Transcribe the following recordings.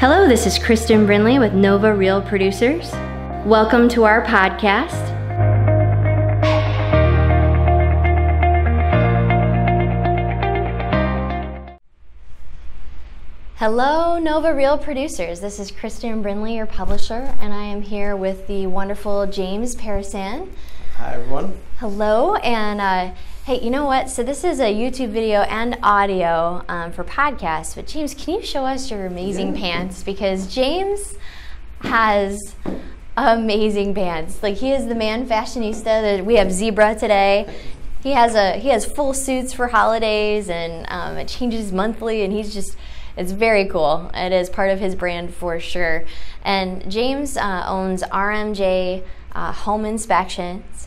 Hello, this is Kristen Brinley with Nova Real Producers. Welcome to our podcast. Hello, Nova Real Producers. This is Kristen Brinley, your publisher, and I am here with the wonderful James Parasan. Hi, everyone. Hello, and uh, hey, you know what? So this is a YouTube video and audio um, for podcasts. But James, can you show us your amazing Yeah. pants? Because James has amazing pants. Like he is the man fashionista. That we have zebra today. He has a he has full suits for holidays, and um, it changes monthly. And he's just it's very cool. It is part of his brand for sure. And James uh, owns RMJ uh, Home Inspections.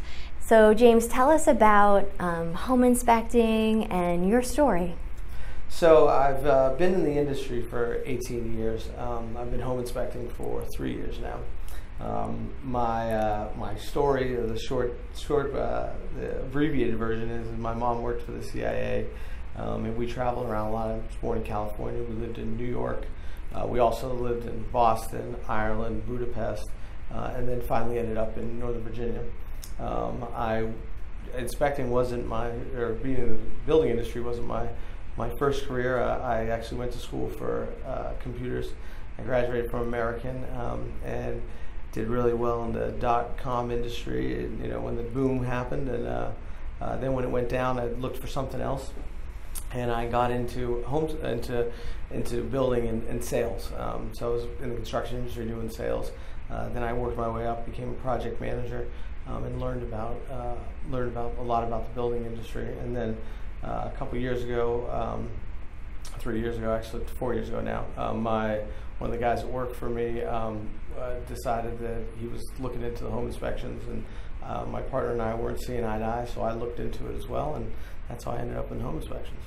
So, James, tell us about um, home inspecting and your story. So I've uh, been in the industry for 18 years. Um, I've been home inspecting for three years now. Um, my uh, my story, the short short uh, the abbreviated version is, my mom worked for the CIA, um, and we traveled around a lot. I was born in California. We lived in New York. Uh, we also lived in Boston, Ireland, Budapest, uh, and then finally ended up in Northern Virginia. Um, I inspecting wasn't my or being in the building industry wasn't my my first career. Uh, I actually went to school for uh, computers. I graduated from American um, and did really well in the dot com industry. And, You know when the boom happened, and uh, uh, then when it went down, I looked for something else, and I got into home into into building and, and sales. Um, so I was in the construction industry doing sales. Uh, then I worked my way up, became a project manager, um, and learned about uh, learned about a lot about the building industry. And then uh, a couple years ago, um, three years ago, actually four years ago now, um, my one of the guys that worked for me um, uh, decided that he was looking into the home inspections, and uh, my partner and I weren't seeing eye to eye, so I looked into it as well, and that's how I ended up in home inspections.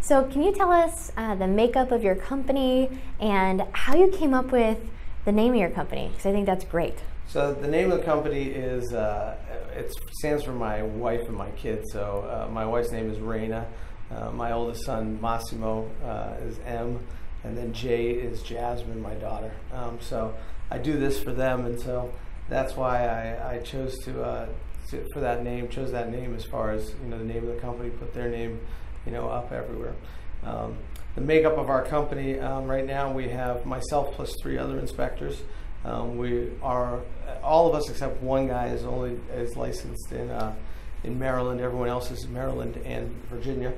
So, can you tell us uh, the makeup of your company and how you came up with the name of your company? Because I think that's great. So the name of the company is uh, it stands for my wife and my kids. So uh, my wife's name is Raina. Uh, my oldest son Massimo uh, is M, and then Jay is Jasmine, my daughter. Um, so I do this for them, and so that's why I, I chose to, uh, to for that name. Chose that name as far as you know the name of the company. Put their name, you know, up everywhere. Um, the makeup of our company um, right now we have myself plus three other inspectors. Um, we are all of us except one guy is only is licensed in uh, in Maryland. Everyone else is in Maryland and Virginia.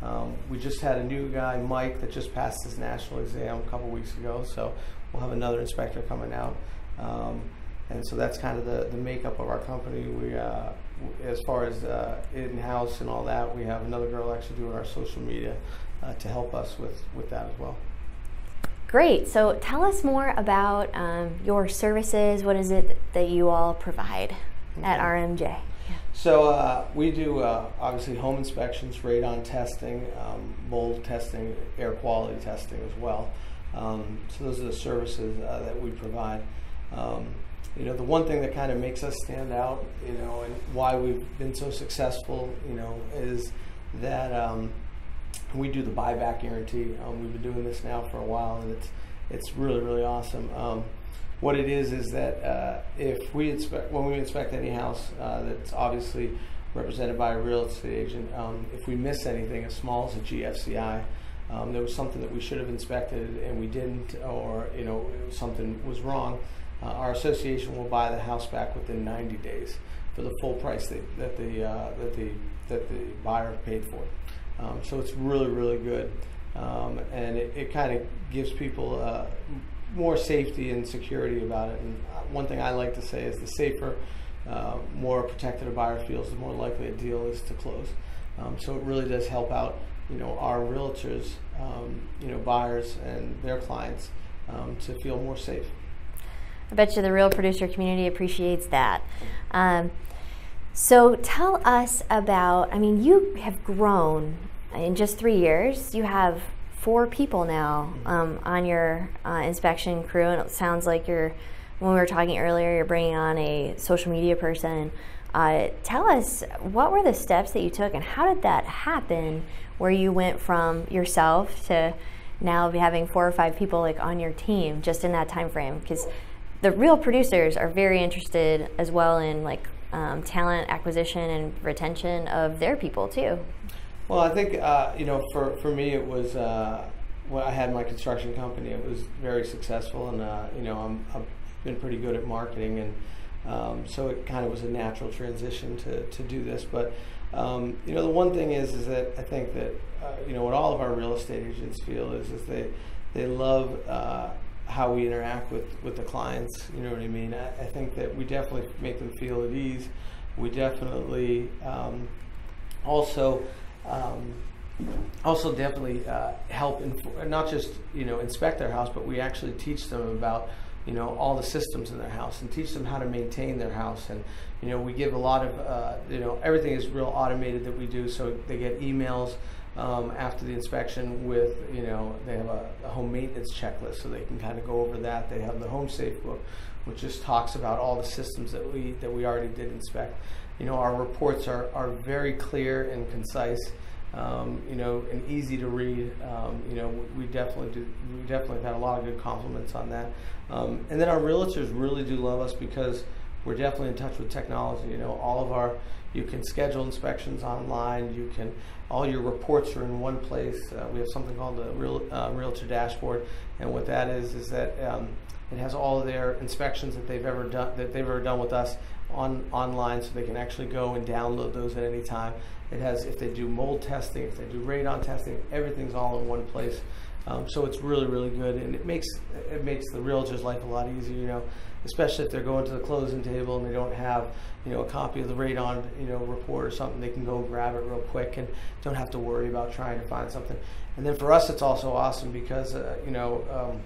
Um, we just had a new guy, Mike, that just passed his national exam a couple weeks ago. So we'll have another inspector coming out. Um, and so that's kind of the, the makeup of our company. We, uh, as far as uh, in-house and all that, we have another girl actually doing our social media uh, to help us with, with that as well. Great. So, tell us more about um, your services. What is it that you all provide at Okay. RMJ? So uh, we do uh, obviously home inspections, radon testing, um, mold testing, air quality testing as well. Um, so those are the services uh, that we provide. Um, you know, the one thing that kind of makes us stand out, you know, and why we've been so successful, you know, is that um, we do the buyback guarantee. Um, we've been doing this now for a while, and it's it's really really awesome. Um, what it is is that uh, if we inspect when we inspect any house uh, that's obviously represented by a real estate agent, um, if we miss anything as small as a GFCI, um, there was something that we should have inspected and we didn't, or you know something was wrong. Uh, our association will buy the house back within 90 days for the full price that, that the uh, that the that the buyer paid for. Um, so it's really really good, um, and it, it kind of gives people uh, more safety and security about it. And uh, one thing I like to say is the safer, uh, more protected a buyer feels, the more likely a deal is to close. Um, so it really does help out, you know, our realtors, um, you know, buyers and their clients um, to feel more safe. I bet you the real producer community appreciates that. Um, so tell us about, I mean, you have grown in just three years. You have four people now um, on your uh, inspection crew, and it sounds like you're, when we were talking earlier, you're bringing on a social media person. Uh, tell us, what were the steps that you took, and how did that happen where you went from yourself to now be having four or five people like on your team just in that time frame because the real producers are very interested as well in like um, talent acquisition and retention of their people too. Well, I think uh, you know, for for me, it was uh, when I had my construction company. It was very successful, and uh, you know, I'm, I've been pretty good at marketing, and um, so it kind of was a natural transition to to do this. But um, you know, the one thing is, is that I think that uh, you know what all of our real estate agents feel is, is they they love uh, how we interact with, with the clients. You know what I mean? I, I think that we definitely make them feel at ease. We definitely um, also um, also definitely uh, help not just you know inspect their house, but we actually teach them about you know all the systems in their house and teach them how to maintain their house and you know we give a lot of uh, you know everything is real automated that we do so they get emails um, after the inspection with, you know, they have a, a, home maintenance checklist so they can kind of go over that. They have the home safe book, which just talks about all the systems that we, that we already did inspect. You know, our reports are, are very clear and concise. Um, you know, and easy to read. Um, you know, we definitely do. We definitely had a lot of good compliments on that. Um, and then our realtors really do love us because we're definitely in touch with technology. You know, all of our you can schedule inspections online. You can all your reports are in one place. Uh, we have something called the Real, uh, Realtor Dashboard, and what that is is that um, it has all of their inspections that they've ever done that they've ever done with us on online, so they can actually go and download those at any time. It has if they do mold testing, if they do radon testing, everything's all in one place. Um, so it's really really good, and it makes it makes the realtor's life a lot easier. You know, especially if they're going to the closing table and they don't have, you know, a copy of the radon, you know, report or something, they can go grab it real quick and don't have to worry about trying to find something. And then for us, it's also awesome because, uh, you know, um,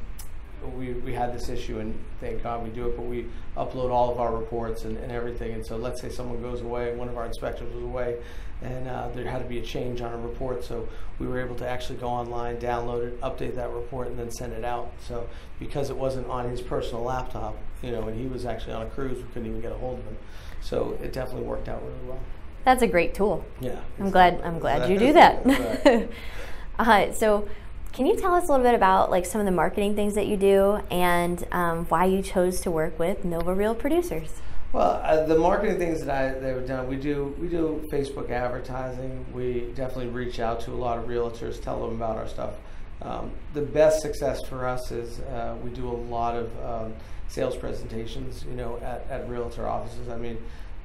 we, we had this issue and thank God we do it, but we upload all of our reports and, and everything. And so let's say someone goes away, one of our inspectors was away, and uh, there had to be a change on a report. So we were able to actually go online, download it, update that report, and then send it out. So because it wasn't on his personal laptop, you know, and he was actually on a cruise, we couldn't even get a hold of him. So it definitely worked out really well. That's a great tool. Yeah, I'm glad. I'm glad you do that. uh, so can you tell us a little bit about like some of the marketing things that you do and um, why you chose to work with Nova Real Producers? Well, uh, the marketing things that I that have done, we do we do Facebook advertising. We definitely reach out to a lot of realtors, tell them about our stuff. Um, the best success for us is uh, we do a lot of um, sales presentations, you know, at, at realtor offices. I mean,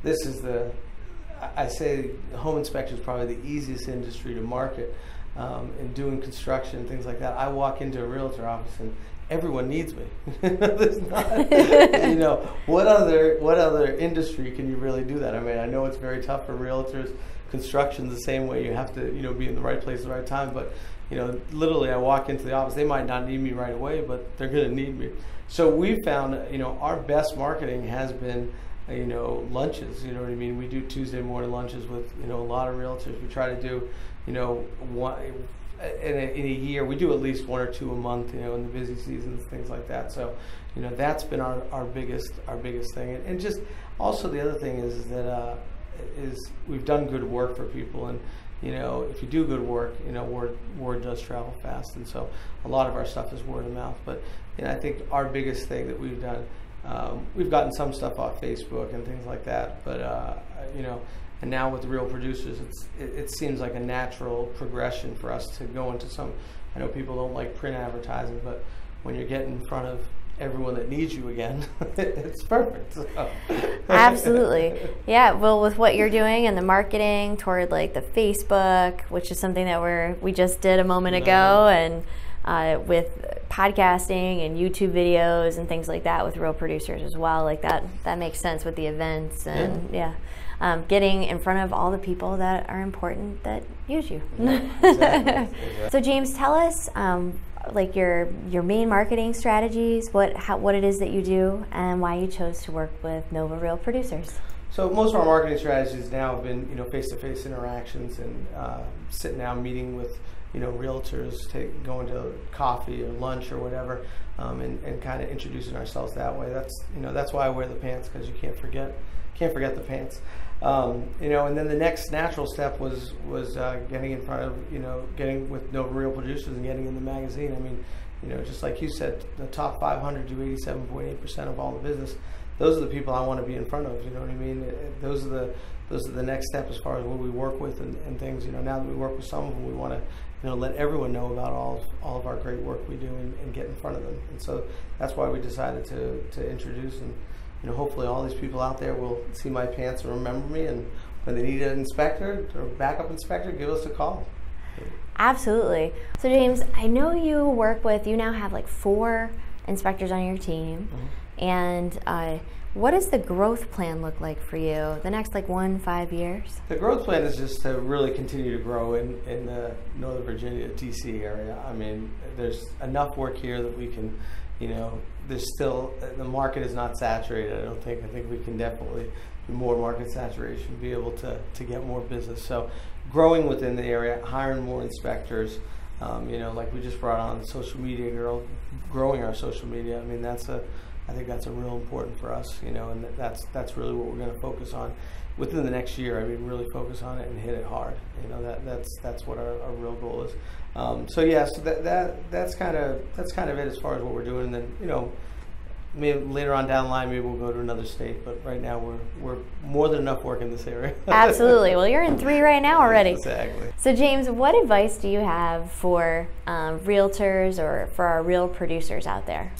this is the I say home inspection is probably the easiest industry to market um, and doing construction things like that. I walk into a realtor office and everyone needs me. There's not, you know, what other what other industry can you really do that? I mean, I know it's very tough for realtors. Construction the same way. You have to, you know, be in the right place at the right time. But, you know, literally, I walk into the office. They might not need me right away, but they're going to need me. So we found, you know, our best marketing has been you know lunches you know what i mean we do tuesday morning lunches with you know a lot of realtors we try to do you know, one, in, a, in a year, we do at least one or two a month, you know, in the busy seasons, things like that. So, you know, that's been our, our biggest our biggest thing, and, and just also the other thing is, that uh, is we've done good work for people, and you know, if you do good work, you know, word word does travel fast, and so a lot of our stuff is word of mouth. But you know, I think our biggest thing that we've done, um, we've gotten some stuff off Facebook and things like that, but uh, you know and now with real producers, it's it, it, seems like a natural progression for us to go into some. I know people don't like print advertising, but when you're getting in front of everyone that needs you again, it's perfect. So. Absolutely, yeah. Well, with what you're doing and the marketing toward like the Facebook, which is something that we're we just did a moment no. ago, and uh, with podcasting and YouTube videos and things like that with real producers as well. Like that, that makes sense with the events and yeah. yeah um, getting in front of all the people that are important that use you. exactly. Exactly. so James, tell us um, like your your main marketing strategies, what how, what it is that you do, and why you chose to work with Nova Real Producers. So most of our marketing strategies now have been you know face to face interactions and uh, sitting down meeting with you know realtors, take, going to coffee or lunch or whatever, um, and, and kind of introducing ourselves that way. That's you know that's why I wear the pants because you can't forget can't forget the pants. Um, you know, and then the next natural step was was uh, getting in front of you know getting with Nova Real producers and getting in the magazine. I mean, you know, just like you said, the top 500 do 87.8 percent of all the business. Those are the people I want to be in front of. You know what I mean? Those are the those are the next step as far as what we work with and, and things. You know, now that we work with some of them, we want to you know let everyone know about all all of our great work we do and, and get in front of them. And so that's why we decided to to introduce and you know, hopefully all these people out there will see my pants and remember me. And when they need an inspector or backup inspector, give us a call. Absolutely. So, James, I know you work with, you now have like four inspectors on your team. Mm-hmm. And uh, what does the growth plan look like for you the next like one, five years? The growth plan is just to really continue to grow in, in the Northern Virginia, DC area. I mean, there's enough work here that we can you know, there's still the market is not saturated. I don't think. I think we can definitely more market saturation, be able to to get more business. So, growing within the area, hiring more inspectors. Um, you know, like we just brought on social media girl, growing our social media. I mean, that's a I think that's a real important for us. You know, and that's that's really what we're going to focus on within the next year. I mean, really focus on it and hit it hard. You know, that that's that's what our, our real goal is. Um, so yeah, so that, that that's kind of that's kind of it as far as what we're doing. And then you know, maybe later on down the line, maybe we'll go to another state. But right now, we're we're more than enough work in this area. Absolutely. Well, you're in three right now already. Exactly. So James, what advice do you have for um, realtors or for our real producers out there?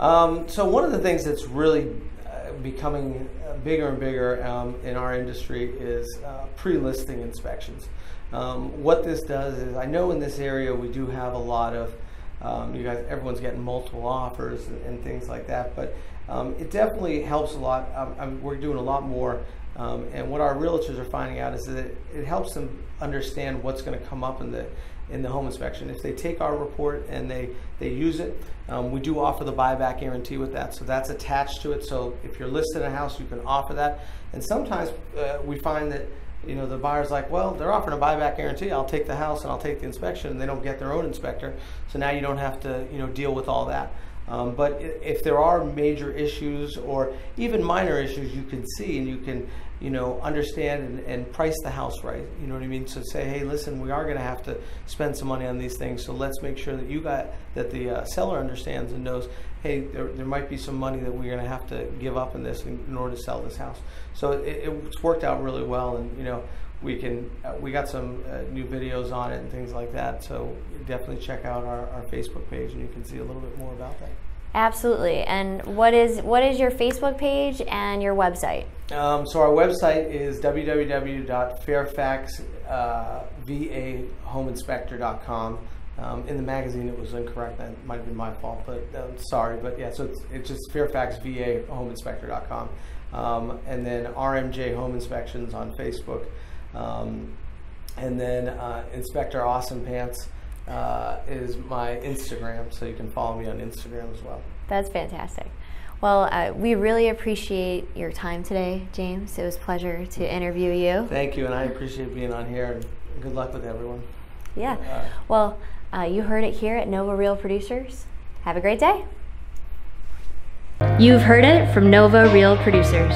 Um, so one of the things that's really uh, becoming bigger and bigger um, in our industry is uh, pre-listing inspections. Um, what this does is, I know in this area we do have a lot of, um, you guys, everyone's getting multiple offers and, and things like that, but um, it definitely helps a lot. Um, we're doing a lot more, and what our realtors are finding out is that it, it helps them understand what's going to come up in the in the home inspection. If they take our report and they they use it, um, we do offer the buyback guarantee with that, so that's attached to it. So if you're listed in a house, you can offer that. And sometimes uh, we find that you know, the buyer's like, well, they're offering a buyback guarantee. I'll take the house and I'll take the inspection, and they don't get their own inspector. So now you don't have to, you know, deal with all that. Um, but if there are major issues or even minor issues you can see and you can, you know, understand and, and price the house right, you know what I mean? So say, hey, listen, we are going to have to spend some money on these things. So let's make sure that you got that the uh, seller understands and knows, hey, there, there might be some money that we're going to have to give up in this in, in order to sell this house. So it, it's worked out really well, and you know, we can uh, we got some uh, new videos on it and things like that. So definitely check out our, our Facebook page, and you can see a little bit more about that. Absolutely. And what is what is your Facebook page and your website? Um, so our website is www.fairfaxvahomeinspector.com. Um, in the magazine, it was incorrect. That might have been my fault, but uh, sorry. But yeah, so it's, it's just fairfaxvahomeinspector.com. Um, and then RMJ Home Inspections on Facebook. Um, and then uh, Inspector Awesome Pants uh, is my Instagram, so you can follow me on Instagram as well. That's fantastic. Well, uh, we really appreciate your time today, James. It was a pleasure to interview you. Thank you, and I appreciate being on here, and good luck with everyone. Yeah. Uh, well, uh, you heard it here at Nova Real Producers. Have a great day. You've heard it from Nova Real Producers.